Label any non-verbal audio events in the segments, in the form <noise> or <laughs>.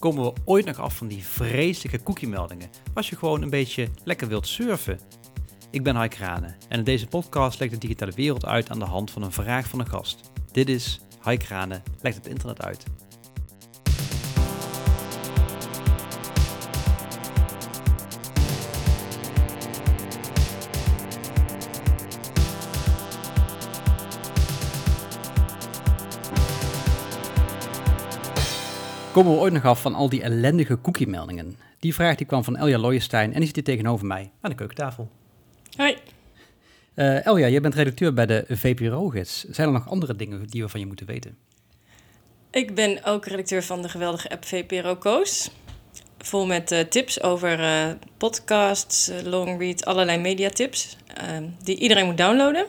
komen we ooit nog af van die vreselijke cookie-meldingen, als je gewoon een beetje lekker wilt surfen. Ik ben Haik Kranen en in deze podcast legt de digitale wereld uit aan de hand van een vraag van een gast. Dit is Haik Kranen legt het internet uit. Komen we ooit nog af van al die ellendige cookie-meldingen? Die vraag die kwam van Elja Looijenstein en die zit hier tegenover mij aan de keukentafel. Hoi. Uh, Elja, jij bent redacteur bij de VPRO-gids. Zijn er nog andere dingen die we van je moeten weten? Ik ben ook redacteur van de geweldige app VPRO Koos. Vol met uh, tips over uh, podcasts, longread, allerlei mediatips. Ehm, die iedereen moet downloaden.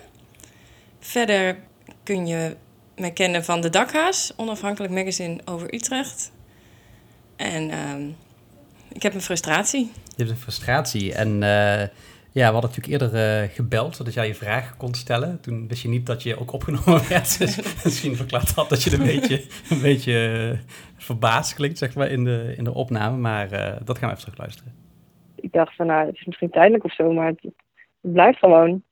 Verder kun je mij kennen van De Dakhaas, onafhankelijk magazine over Utrecht. En ehm, ik heb een frustratie. Je hebt een frustratie. En uh, ja, we hadden natuurlijk eerder uh, gebeld, zodat jij je vraag kon stellen. Toen wist je niet dat je ook opgenomen <laughs> werd. Dus <laughs> misschien verklaart dat dat je een beetje, een beetje uh, verbaasd klinkt, zeg maar, in de, in de opname. Maar dat gaan we even terug luisteren. Ik dacht van, nou, het is misschien tijdelijk of zo, maar het, het blijft gewoon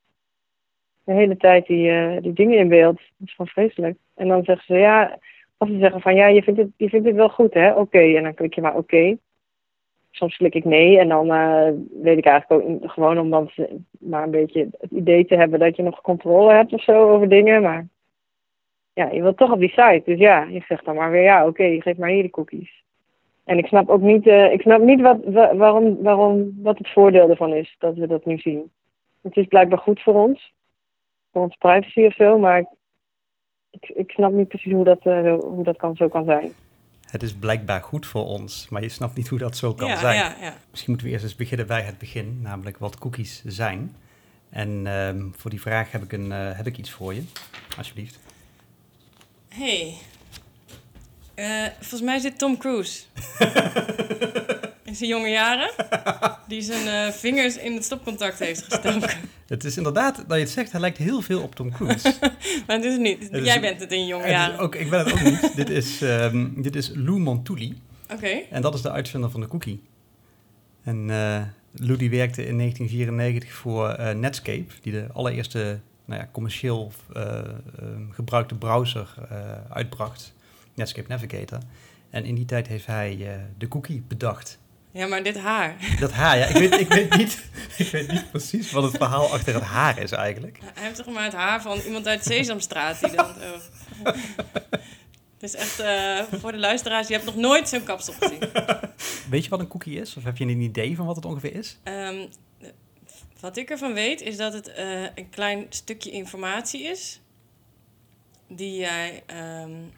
de hele tijd die, uh, die dingen in beeld. Dat is gewoon vreselijk. En dan zeggen ze ja, of ze zeggen van ja, je vindt het, je vindt het wel goed hè, oké. En dan klik je maar oké. Soms klik ik nee en dan uh, weet ik eigenlijk gewoon om dan maar een beetje het idee te hebben dat je nog controle hebt of zo over dingen. Maar ja, je wilt toch op die site. Dus ja, je zegt dan maar weer ja, oké, geef maar hier de cookies. En ik snap ook niet, uh, ik snap niet wat, waarom, waarom, wat het voordeel ervan is dat we dat nu zien. Het is blijkbaar goed voor ons voor onze privacy of zo. Maar ik, ik snap niet precies hoe dat, uh, hoe dat kan, zo kan zijn. Het is blijkbaar goed voor ons, maar je snapt niet hoe dat zo kan zijn. Ja, ja. Misschien moeten we eerst eens beginnen bij het begin, namelijk wat cookies zijn. En um, voor die vraag heb ik, een, uh, heb ik iets voor je, alsjeblieft. Hey, uh, volgens mij zit Tom Cruise. <laughs> in zijn jonge jaren. Die zijn uh, vingers in het stopcontact heeft gestoken. <laughs> Het is inderdaad, dat je het zegt, hij lijkt heel veel op Tom Cruise. <laughs> maar het is niet. Het Jij is, bent het in je jonge jaren. Ook, ik ben het ook niet. <laughs> dit, is, um, dit is Lou Montulli. Oké. Okay. En dat is de uitvinder van de cookie. En uh, Lou die werkte in 1994 voor uh, Netscape, die de allereerste nou ja, commercieel uh, gebruikte browser uitbracht. Netscape Navigator. En in die tijd heeft hij de cookie bedacht. Ja, maar dit haar. Dat haar, ja. Ik weet, ik weet, niet, <laughs> ik weet niet precies wat het verhaal achter het haar is eigenlijk. Hij heeft toch maar het haar van iemand uit Sesamstraat die dan... Oh. Het is echt uh, voor de luisteraars, je hebt nog nooit zo'n kapsel gezien. Weet je wat een cookie is? Of heb je een idee van wat het ongeveer is? Um, wat ik ervan weet, is dat het uh, een klein stukje informatie is... die jij um,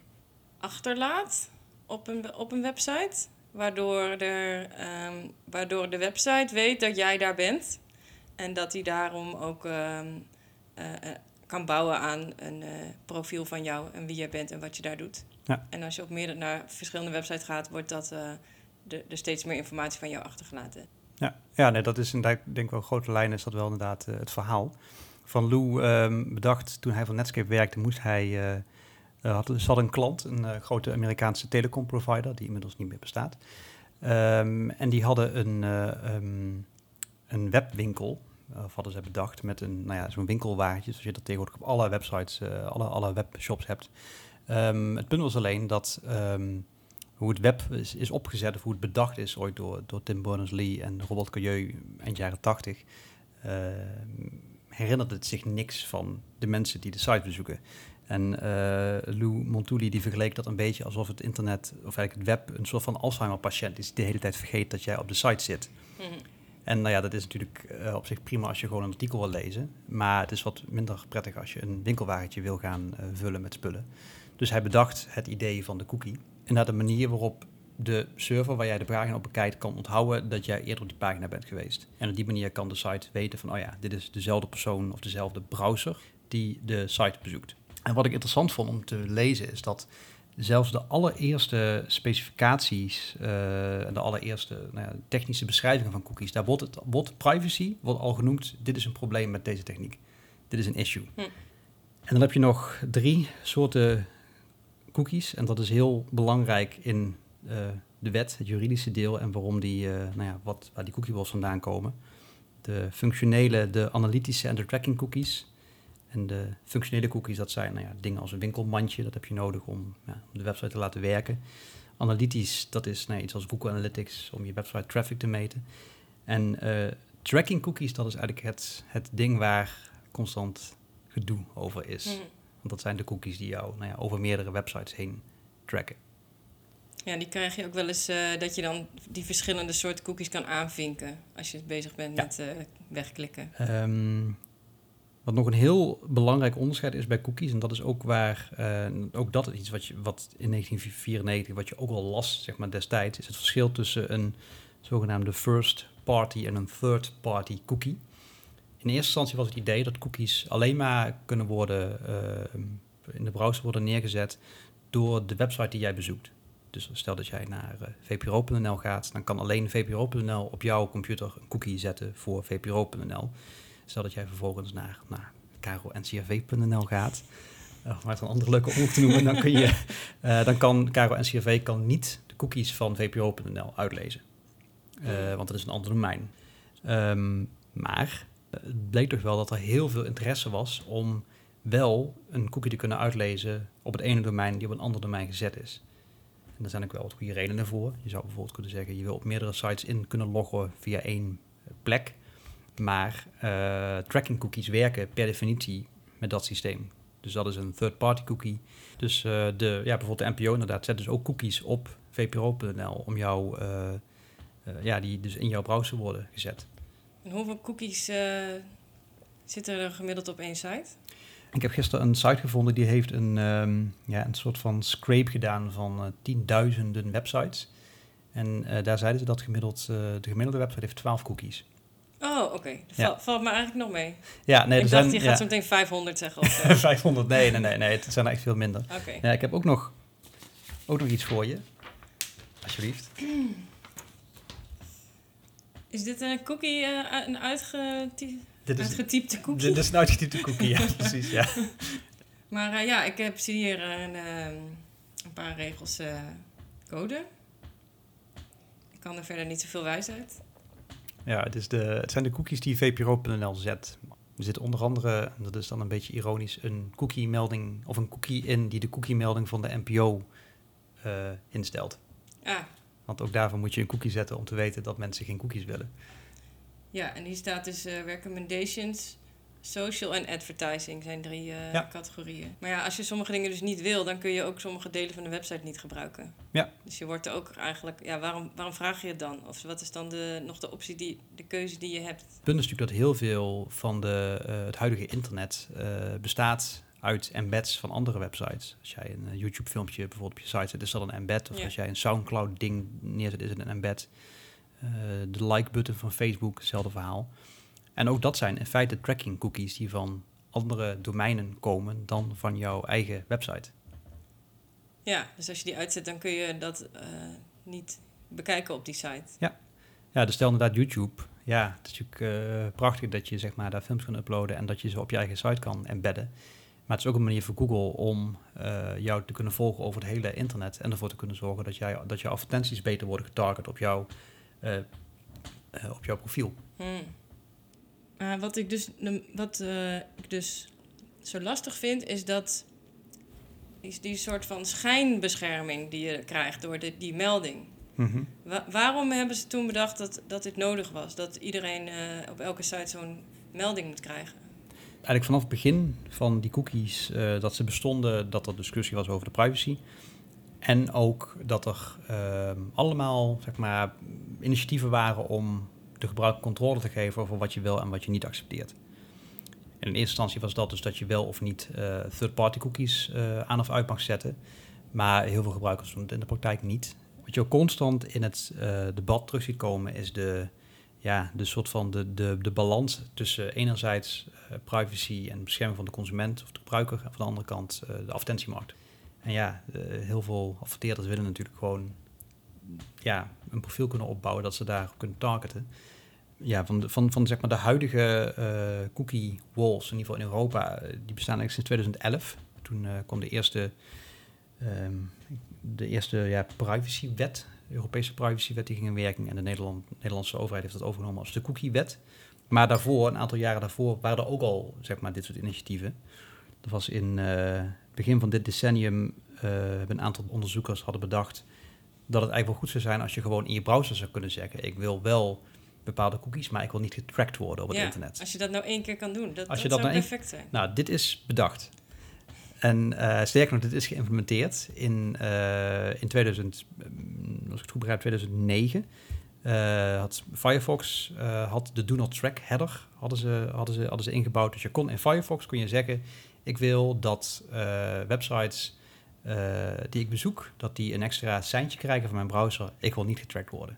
achterlaat op een, op een website waardoor, er, um, waardoor de website weet dat jij daar bent. En dat hij daarom ook um, uh, kan bouwen aan een uh, profiel van jou en wie jij bent en wat je daar doet. Ja. En als je op meer naar verschillende websites gaat, wordt dat uh, de, er steeds meer informatie van jou achtergelaten. Ja, ja nee, dat is inderdaad, denk ik wel, grote lijnen is dat wel inderdaad het verhaal. Van Lou um, bedacht, toen hij van Netscape werkte, moest hij uh, had, ze hadden een klant, een uh, grote Amerikaanse telecomprovider, die inmiddels niet meer bestaat. Um, en die hadden een, uh, um, een webwinkel, of hadden ze bedacht, met een, nou ja, zo'n winkelwagentje, zoals je dat tegenwoordig op alle websites, alle, alle webshops hebt. Um, het punt was alleen dat hoe het web is, opgezet, of hoe het bedacht is ooit door, door Tim Berners-Lee en Robert Cailleux eind jaren 80, herinnerde het zich niks van de mensen die de site bezoeken. En uh, Lou Montulli die vergeleek dat een beetje alsof het internet, of eigenlijk het web, een soort van Alzheimer-patiënt is die de hele tijd vergeet dat jij op de site zit. Mm -hmm. En nou ja, dat is natuurlijk uh, op zich prima als je gewoon een artikel wil lezen. Maar het is wat minder prettig als je een winkelwagentje wil gaan uh, vullen met spullen. Dus hij bedacht het idee van de cookie. En naar de manier waarop de server waar jij de pagina op bekijkt kan onthouden dat jij eerder op die pagina bent geweest. En op die manier kan de site weten van, oh ja, dit is dezelfde persoon of dezelfde browser die de site bezoekt. En wat ik interessant vond om te lezen is dat zelfs de allereerste specificaties uh, en de allereerste nou ja, technische beschrijvingen van cookies, daar wordt, het, wordt privacy wordt al genoemd, dit is een probleem met deze techniek. Dit is een issue. Hm. En dan heb je nog drie soorten cookies en dat is heel belangrijk in uh, de wet, het juridische deel en waarom die, uh, nou ja, wat, waar die cookie walls vandaan komen. De functionele, de analytische en de tracking cookies. En de functionele cookies, dat zijn nou ja, dingen als een winkelmandje, dat heb je nodig om, ja, om de website te laten werken. Analytisch, dat is nou, iets als Google Analytics om je website traffic te meten. En uh, tracking cookies, dat is eigenlijk het, het ding waar constant gedoe over is. Hmm. Want dat zijn de cookies die jou nou ja, over meerdere websites heen tracken. Ja, die krijg je ook wel eens uh, dat je dan die verschillende soorten cookies kan aanvinken als je bezig bent met uh, wegklikken. Um, wat nog een heel belangrijk onderscheid is bij cookies, en dat is ook waar, uh, ook dat is iets wat, je, wat in 1994, wat je ook al las, zeg maar destijds, is het verschil tussen een zogenaamde first party en een third party cookie. In eerste instantie was het idee dat cookies alleen maar kunnen worden uh, in de browser worden neergezet door de website die jij bezoekt. Dus stel dat jij naar uh, vpro.nl gaat, dan kan alleen vpro.nl op jouw computer een cookie zetten voor vpro.nl. Stel dat jij vervolgens naar, naar caroncrv.nl gaat, uh, om het een andere leuke omroep te noemen, dan, kun je, uh, <laughs> dan kan Caro NCRV kan niet de cookies van vpro.nl uitlezen. Uh, want dat is een ander domein. Um, maar het bleek toch wel dat er heel veel interesse was om wel een cookie te kunnen uitlezen op het ene domein die op een ander domein gezet is. En daar zijn ook wel wat goede redenen voor. Je zou bijvoorbeeld kunnen zeggen, je wil op meerdere sites in kunnen loggen via één plek. Maar uh, tracking cookies werken per definitie met dat systeem. Dus dat is een third-party cookie. Dus uh, de, ja, bijvoorbeeld de NPO inderdaad zet dus ook cookies op vpro.nl om jou, uh, ja, die dus in jouw browser worden gezet. En hoeveel cookies zitten er gemiddeld op één site? Ik heb gisteren een site gevonden die heeft een, um, ja, een soort van scrape gedaan van tienduizenden websites. En daar zeiden ze dat gemiddeld, de gemiddelde website heeft 12 cookies. Oh, oké. Okay. Ja. Valt me eigenlijk nog mee. Ja, nee, ik dacht, zijn, je gaat ja. zo meteen 500 zeggen of <laughs> zo. 500, nee, nee, nee, nee. Het zijn er echt veel minder. Oké. Okay. Ja, ik heb ook nog, ook nog iets voor je. Alsjeblieft. <clears throat> Is dit een cookie, uh, een uitgetypte, dit is, uitgetypte cookie? Dit is een uitgetypte cookie, ja, <laughs> precies, ja. <laughs> Maar uh, ja, ik heb hier een, uh, een paar regels code. Ik kan er verder niet zoveel wijs uit. Ja, het, is de, het zijn de cookies die vpro.nl zet. Er zit onder andere, dat is dan een beetje ironisch, een cookie-melding of een cookie in die de cookie-melding van de NPO uh, instelt. Ah. Want ook daarvoor moet je een cookie zetten om te weten dat mensen geen cookies willen. Ja, en hier staat dus uh, recommendations, social en advertising zijn drie uh, ja. categorieën. Maar ja, als je sommige dingen dus niet wil, dan kun je ook sommige delen van de website niet gebruiken. Ja. Dus je wordt er ook eigenlijk, ja, waarom, waarom vraag je het dan? Of wat is dan de, nog de optie, die, de keuze die je hebt? Het punt is natuurlijk dat heel veel van de, uh, het huidige internet uh, bestaat uit embeds van andere websites. Als jij een YouTube-filmpje bijvoorbeeld op je site zet, is dat een embed. Of ja. als jij een SoundCloud-ding neerzet, is het een embed. De like-button van Facebook, hetzelfde verhaal. En ook dat zijn in feite tracking cookies die van andere domeinen komen dan van jouw eigen website. Ja, dus als je die uitzet, dan kun je dat uh, niet bekijken op die site. Ja, ja dus stel inderdaad YouTube. Ja, het is natuurlijk uh, prachtig dat je zeg maar, daar films kan uploaden en dat je ze op je eigen site kan embedden. Maar het is ook een manier voor Google om uh, jou te kunnen volgen over het hele internet en ervoor te kunnen zorgen dat, jij, dat je advertenties beter worden getarget op, jou, op jouw profiel. Hmm. Uh, wat ik dus, wat, uh, ik dus zo lastig vind, is dat die, die soort van schijnbescherming die je krijgt door de, die melding. Mm -hmm. Wa waarom hebben ze toen bedacht dat, dat dit nodig was? Dat iedereen uh, op elke site zo'n melding moet krijgen? Eigenlijk vanaf het begin van die cookies dat ze bestonden, dat er discussie was over de privacy. En ook dat er ehm, allemaal zeg maar, initiatieven waren om de gebruiker controle te geven over wat je wel en wat je niet accepteert. In eerste instantie was dat dus dat je wel of niet uh, third-party cookies uh, aan of uit mag zetten. Maar heel veel gebruikers doen het in de praktijk niet. Wat je ook constant in het uh, debat terug ziet komen, is de, ja, de soort van de, de, de balans tussen enerzijds privacy en bescherming van de consument of de gebruiker, en van de andere kant de advertentiemarkt. En ja, heel veel adverteerders willen natuurlijk gewoon ja, een profiel kunnen opbouwen dat ze daar kunnen targeten. Ja, van, de, van, van zeg maar de huidige uh, cookie walls, in ieder geval in Europa, die bestaan eigenlijk sinds 2011. Toen uh, kwam de eerste, um, de eerste ja, privacywet Europese privacywetgeving in werking en de Nederland, Nederlandse overheid heeft dat overgenomen als de cookiewet. Maar daarvoor, een aantal jaren daarvoor, waren er ook al zeg maar, dit soort initiatieven. Dat was in eh, het begin van dit decennium eh, hebben een aantal onderzoekers hadden bedacht dat het eigenlijk wel goed zou zijn als je gewoon in je browser zou kunnen zeggen: ik wil wel bepaalde cookies, maar ik wil niet getracked worden op het ja, internet. Als je dat nou één keer kan doen, dat, Als je dat dat zou nou één- perfect zijn. Nou, dit is bedacht. En eh, sterker nog, dit is geïmplementeerd in, eh, in 2000, mm, als ik het goed begrijp, 2009. eh, had Firefox had de Do Not Track header hadden ze, hadden, ze, hadden ze ingebouwd. Dus je kon in Firefox kon je zeggen, ik wil dat websites die ik bezoek, dat die een extra seintje krijgen van mijn browser. Ik wil niet getracked worden.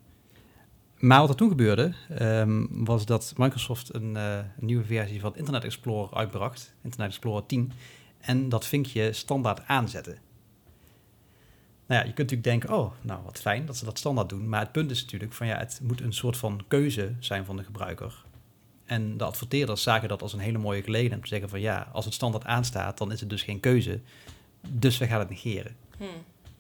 Maar wat er toen gebeurde, ehm, was dat Microsoft een, eh, een nieuwe versie van Internet Explorer uitbracht, Internet Explorer 10, en dat vinkje standaard aanzetten. Nou ja, je kunt natuurlijk denken, oh, nou wat fijn dat ze dat standaard doen, maar het punt is natuurlijk van ja, het moet een soort van keuze zijn van de gebruiker. En de adverteerders zagen dat als een hele mooie gelegenheid om te zeggen van ja, als het standaard aanstaat, dan is het dus geen keuze, dus we gaan het negeren. Hm.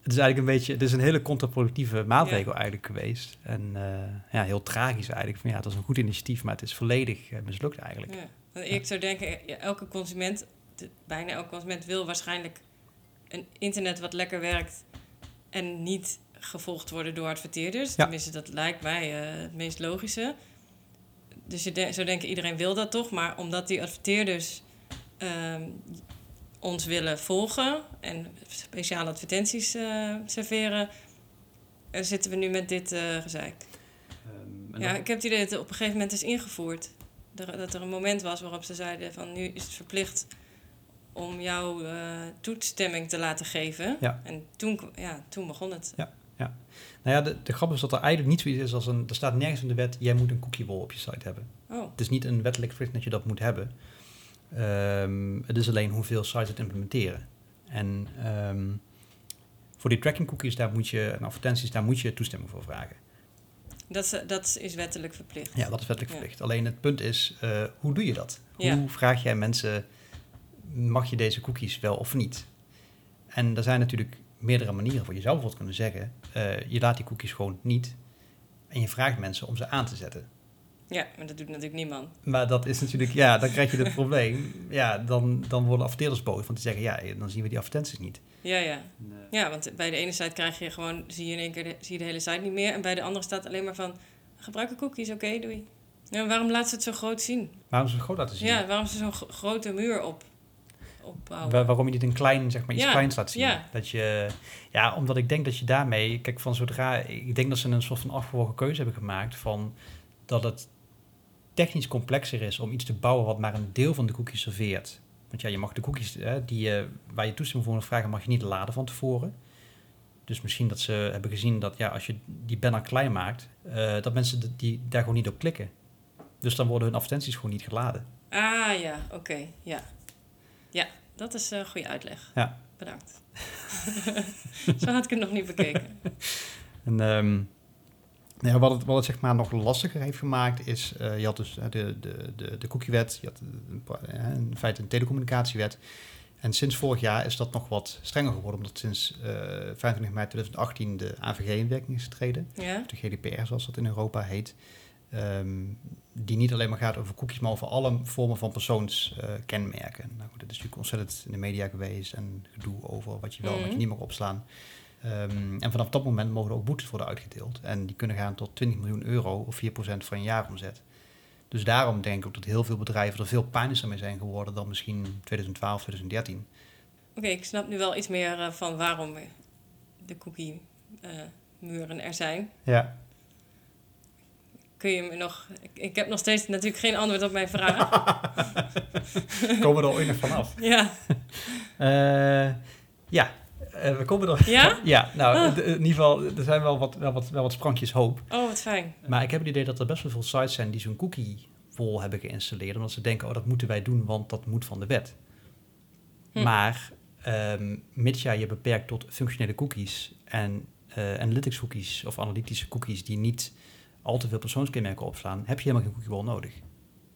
Het is eigenlijk een beetje, het is een hele contraproductieve maatregel eigenlijk geweest. En eh, ja, heel tragisch eigenlijk. Van ja, het was een goed initiatief, maar het is volledig eh, mislukt eigenlijk. Ja. Ik zou denken, elke consument, de- bijna elke consument wil waarschijnlijk een internet wat lekker werkt en niet gevolgd worden door adverteerders. Tenminste, dat lijkt mij eh, het meest logische. Dus je de- zou denken, iedereen wil dat toch, maar omdat die adverteerders ehm, ons willen volgen en speciale advertenties eh, serveren, eh, zitten we nu met dit eh gezeik. Ehm, Ja, ik heb het idee dat het op een gegeven moment is ingevoerd. Er- Dat er een moment was waarop ze zeiden van nu is het verplicht om jouw toestemming te laten geven. Ja. En toen, ja, toen begon het. Nou ja, de, de grap is dat er eigenlijk niet zoiets is als een... Er staat nergens in de wet, jij moet een cookie wall op je site hebben. Oh, Het is niet een wettelijk verplicht dat je dat moet hebben. Ehm, het is alleen hoeveel sites het implementeren. En ehm, voor die tracking cookies, daar moet je, en advertenties, daar moet je toestemming voor vragen. dat, is- dat is wettelijk verplicht. Ja, dat is wettelijk Ja. verplicht. Alleen het punt is, eh, hoe doe je dat? Ja. Hoe vraag jij mensen, mag je deze cookies wel of niet? En er zijn natuurlijk meerdere manieren voor. Je zou bijvoorbeeld kunnen zeggen, eh, je laat die cookies gewoon niet en je vraagt mensen om ze aan te zetten. Ja, maar dat doet natuurlijk niemand. Maar dat is natuurlijk, ja, dan krijg je het <laughs> probleem. Ja, dan, dan worden adverteerders boos, want die zeggen, ja, dan zien we die advertenties niet. Ja, ja. Ja, want bij de ene site krijg je gewoon, zie je in één keer de, zie je de hele site niet meer. En bij de andere staat alleen maar van, gebruiken cookies, oké, doei. Ja, waarom laat ze het zo groot zien? Waarom ze het groot laten zien? Ja, waarom ze zo'n gro- grote muur op, opbouwen? Waar- waarom je niet een klein, zeg maar, iets Ja, kleins laat zien. ja. Dat je, ja, omdat ik denk dat je daarmee, kijk, van zodra, ik denk dat ze een soort van afgewogen keuze hebben gemaakt van dat het technisch complexer is om iets te bouwen wat maar een deel van de cookies serveert. Want ja, je mag de cookies hè, die, je waar je toestemming voor moet vragen, mag je niet laden van tevoren. Dus misschien dat ze hebben gezien dat ja, als je die banner klein maakt, eh, dat mensen de- die daar gewoon niet op klikken. Dus dan worden hun advertenties gewoon niet geladen. Ah ja, oké, ja. Ja, dat is een goede uitleg. Ja. Bedankt. <laughs> Zo had ik het nog niet bekeken. <laughs> En ehm, ja, wat, het, wat het zeg maar nog lastiger heeft gemaakt is, eh, je had dus eh, de, de, de, de cookiewet, je had eh, in feite een telecommunicatiewet. En sinds vorig jaar is dat nog wat strenger geworden, omdat sinds eh 25 mei 2018 de AVG in werking is getreden. Ja? De GDPR, zoals dat in Europa heet. Ehm, die niet alleen maar gaat over cookies, maar over alle vormen van persoonskenmerken. nou goed, dat is natuurlijk ontzettend in de media geweest en gedoe over wat je wel en wat je Mhm. niet mag opslaan. Ehm, en vanaf dat moment mogen er ook boetes worden uitgedeeld. En die kunnen gaan tot 20 miljoen euro of 4% van je jaaromzet. Dus daarom denk ik ook dat heel veel bedrijven er veel panischer mee zijn geworden dan misschien 2012, 2013. Oké, ik snap nu wel iets meer eh, van waarom de cookie-muren er zijn. Ja. Kun je me nog... Ik, ik heb nog steeds natuurlijk geen antwoord op mijn vraag. <laughs> Komen we er ooit nog vanaf? ja, Eh, ja, Eh, we komen er... Ja? <laughs> ja, nou, Ah. in ieder geval, er zijn wel wat, wel wat, wel wat sprankjes hoop. oh wat fijn. Maar ik heb het idee dat er best wel veel sites zijn die zo'n cookie vol hebben geïnstalleerd. Omdat ze denken, oh, dat moeten wij doen, want dat moet van de wet. Hm. Maar, ehm mits jij je beperkt tot functionele cookies en eh, analytics cookies of analytische cookies die niet al te veel persoonskenmerken opslaan, heb je helemaal geen cookie wall nodig.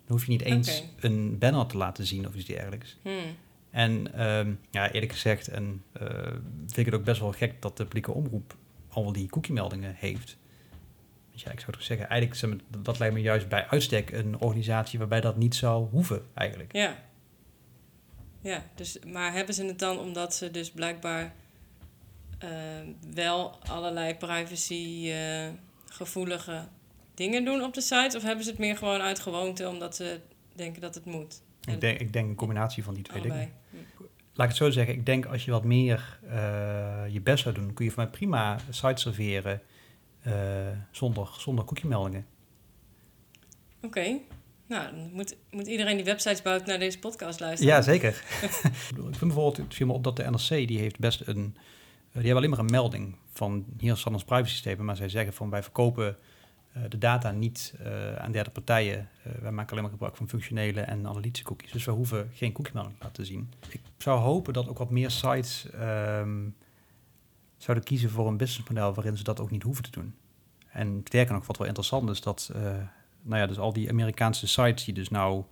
Dan hoef je niet eens een banner te laten zien of iets dergelijks. Hmm. En ehm, ja, eerlijk gezegd, en eh, vind ik het ook best wel gek dat de publieke omroep al die cookie-meldingen heeft. Ja, ik zou toch zeggen, eigenlijk dat lijkt me juist bij uitstek een organisatie waarbij dat niet zou hoeven, eigenlijk. Ja. Ja, dus, maar hebben ze het dan omdat ze dus blijkbaar eh, wel allerlei privacy eh, dingen doen op de site? Of hebben ze het meer gewoon uit gewoonte omdat ze denken dat het moet? Ik denk, ik denk een combinatie van die twee dingen. Laat ik het zo zeggen, ik denk als je wat meer eh, je best zou doen, kun je van mij prima site serveren eh, zonder, zonder cookie-meldingen. Oké. Nou, dan moet, moet iedereen die websites bouwt naar deze podcast luisteren. Ja, zeker. <laughs> ik vind bijvoorbeeld, het viel me op dat de NRC, die heeft best een, eh, die hebben alleen maar een melding van hier staat ons privacy statement, maar zij zeggen van wij verkopen de data niet eh, aan derde partijen. Eh, wij maken alleen maar gebruik van functionele en analytische cookies. Dus we hoeven geen cookie-melding te laten zien. Ik zou hopen dat ook wat meer sites ehm, zouden kiezen voor een businessmodel waarin ze dat ook niet hoeven te doen. En sterker nog, wat wel interessant is, dat eh, nou ja, dus al die Amerikaanse sites die dus nou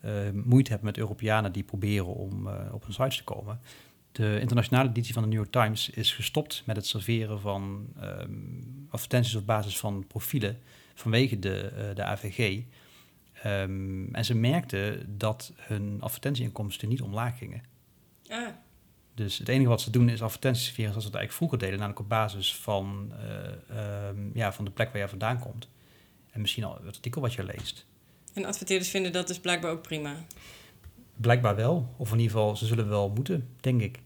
eh, moeite hebben met Europeanen die proberen om eh, op hun sites te komen. De internationale editie van de New York Times is gestopt met het serveren van ehm, advertenties op basis van profielen vanwege de, eh, de AVG. Ehm, en ze merkten dat hun advertentieinkomsten niet omlaag gingen. Ah, Dus het enige wat ze doen is advertenties serveren zoals ze het eigenlijk vroeger deden, namelijk op basis van, eh, ehm, ja, van de plek waar je vandaan komt. En misschien al het artikel wat je leest. en adverteerders vinden dat dus blijkbaar ook prima. Blijkbaar wel, of in ieder geval, ze zullen wel moeten, denk ik.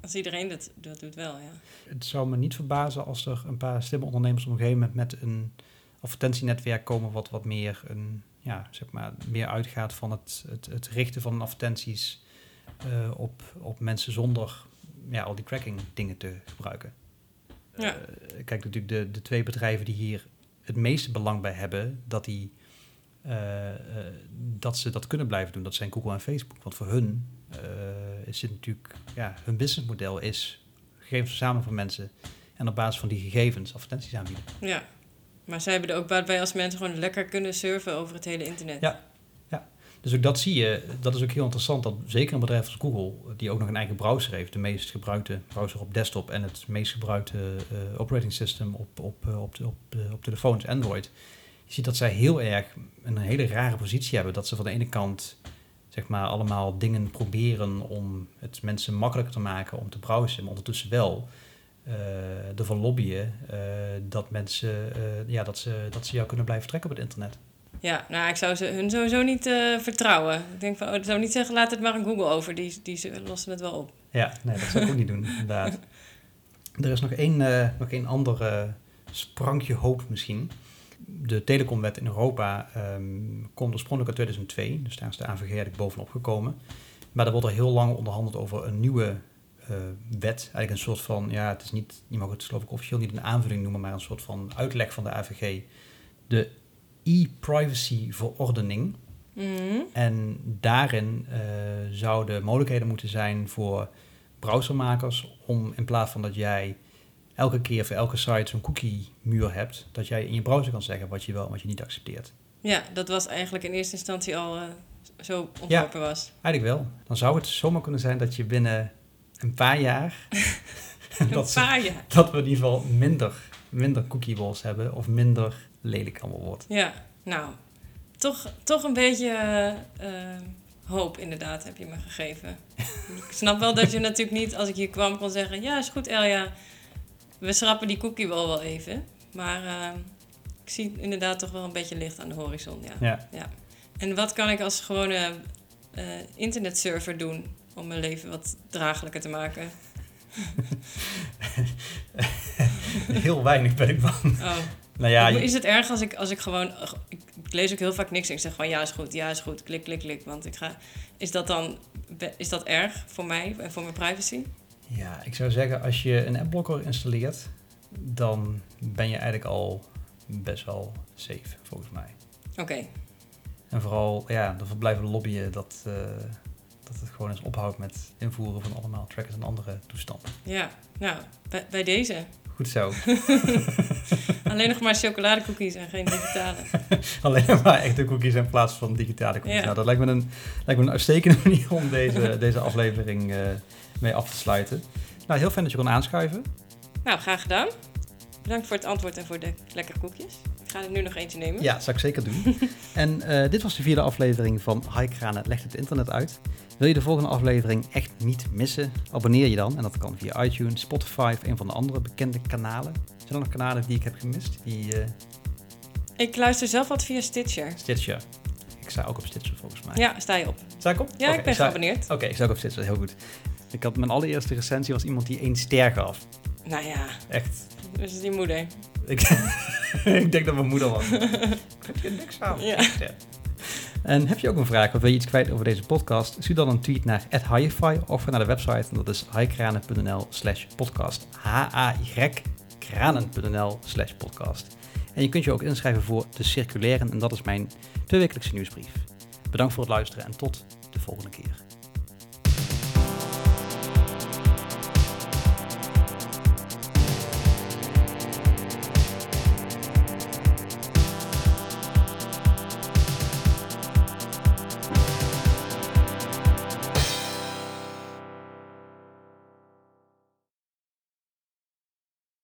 Als iedereen dat, dat doet wel, ja. Het zou me niet verbazen als er een paar slimme ondernemers op een gegeven moment met een advertentienetwerk komen wat wat meer, een, ja, zeg maar, meer uitgaat van het, het, het richten van advertenties eh, op, op mensen zonder ja, al die tracking dingen te gebruiken. Ja. Eh, kijk, natuurlijk de, de twee bedrijven die hier het meeste belang bij hebben, dat, die, eh, dat ze dat kunnen blijven doen, dat zijn Google en Facebook. Want voor hun is het natuurlijk, ja, hun businessmodel is gegevens verzamelen van mensen en op basis van die gegevens advertenties aanbieden. Ja. Maar zij hebben er ook baat bij als mensen gewoon lekker kunnen surfen over het hele internet. Ja. Dus ook dat zie je, dat is ook heel interessant, dat zeker een bedrijf als Google, die ook nog een eigen browser heeft, de meest gebruikte browser op desktop en het meest gebruikte eh, operating system op, op, eh, op, op, eh, op telefoons, Android. Je ziet dat zij heel erg een hele rare positie hebben. Dat ze van de ene kant zeg maar allemaal dingen proberen om het mensen makkelijker te maken om te browsen, maar ondertussen wel eh ervan lobbyen eh, dat mensen eh, ja, dat ze, dat ze jou kunnen blijven trekken op het internet. Ja, nou, ik zou ze, hun sowieso niet vertrouwen. Ik denk van, oh, ik zou niet zeggen, laat het maar aan Google over. Die, die ze- lossen het wel op. Ja, nee, dat zou ik ook niet doen, <laughs> inderdaad. Er is nog één, nog één ander sprankje hoop misschien. De telecomwet in Europa ehm, komt oorspronkelijk uit 2002, dus daar is de AVG eigenlijk bovenop gekomen. Maar er wordt al heel lang onderhandeld over een nieuwe eh, wet. Eigenlijk een soort van, ja, het is niet, je mag het geloof ik officieel niet een aanvulling noemen, maar een soort van uitleg van de AVG. De e-privacy verordening. Mhm. En daarin eh, zouden mogelijkheden moeten zijn voor browsermakers om in plaats van dat jij elke keer voor elke site zo'n cookie-muur hebt, dat jij in je browser kan zeggen wat je wel en wat je niet accepteert. Ja, dat was eigenlijk in eerste instantie al eh, zo ontworpen was. Eigenlijk wel. Dan zou het zomaar kunnen zijn dat je binnen een paar jaar <laughs> <laughs> dat, Een ze- paar jaar. dat we in ieder geval minder, minder cookie walls hebben of minder lelijk allemaal wordt. Ja, nou, toch, toch een beetje eh, hoop inderdaad heb je me gegeven. <laughs> ik snap wel dat je natuurlijk niet, als ik hier kwam, kon zeggen... Ja, is goed Elja, we schrappen die cookie wel wel even. Maar eh, ik zie inderdaad toch wel een beetje licht aan de horizon, ja. Ja. En wat kan ik als gewone eh, internetsurfer doen om mijn leven wat draaglijker te maken? <laughs> Heel weinig ben ik van. Oh. Nou ja, is het erg als ik, als ik gewoon... Ik, ik lees ook heel vaak niks en ik zeg gewoon ja is goed, ja is goed, klik, klik, klik. Want ik ga... Is dat dan... Is dat erg voor mij en voor mijn privacy? Ja, ik zou zeggen, als je een adblocker installeert, dan ben je eigenlijk al best wel safe, volgens mij. Oké, En vooral, ja, de verblijven lobbyen dat, eh, dat het gewoon eens ophoudt met invoeren van allemaal trackers en andere toestanden. ja. Nou, bij, bij deze. Goed zo. <laughs> Alleen nog maar chocoladecookies en geen digitale. <laughs> Alleen maar echte cookies in plaats van digitale cookies. Ja. Nou, dat lijkt me een, lijkt me een uitstekende <laughs> manier om deze, deze aflevering eh, mee af te sluiten. Nou, heel fijn dat je kon aanschuiven. Nou, graag gedaan. Bedankt voor het antwoord en voor de lekkere koekjes. Ik ga er nu nog eentje nemen. Ja, zou ik zeker doen. en eh, dit was de vierde aflevering van Highkranen legt het internet uit. Wil je de volgende aflevering echt niet missen? Abonneer je dan. En dat kan via iTunes, Spotify of een van de andere bekende kanalen. Zijn er nog kanalen die ik heb gemist? Die, eh, Ik luister zelf wat via Stitcher. Stitcher. Ik sta ook op Stitcher volgens mij. Ja, sta je op. Sta ik op? Ja, ik ben sta- geabonneerd. Oké, ik sta ook op Stitcher. Heel goed. Ik had mijn allereerste recensie was iemand die één ster gaf. Nou ja, Echt. dus die moeder. Ik, <laughs> ik denk dat mijn moeder was. Ik <laughs> heb je niks aan. Ja. En heb je ook een vraag of wil je iets kwijt over deze podcast? Stuur dan een tweet naar @highify of naar de website en dat is highkranen.nl slash podcast. H-A-Y kranen.nl slash podcast. En je kunt je ook inschrijven voor de circulairen en dat is mijn tweewekelijkse nieuwsbrief. Bedankt voor het luisteren en tot de volgende keer.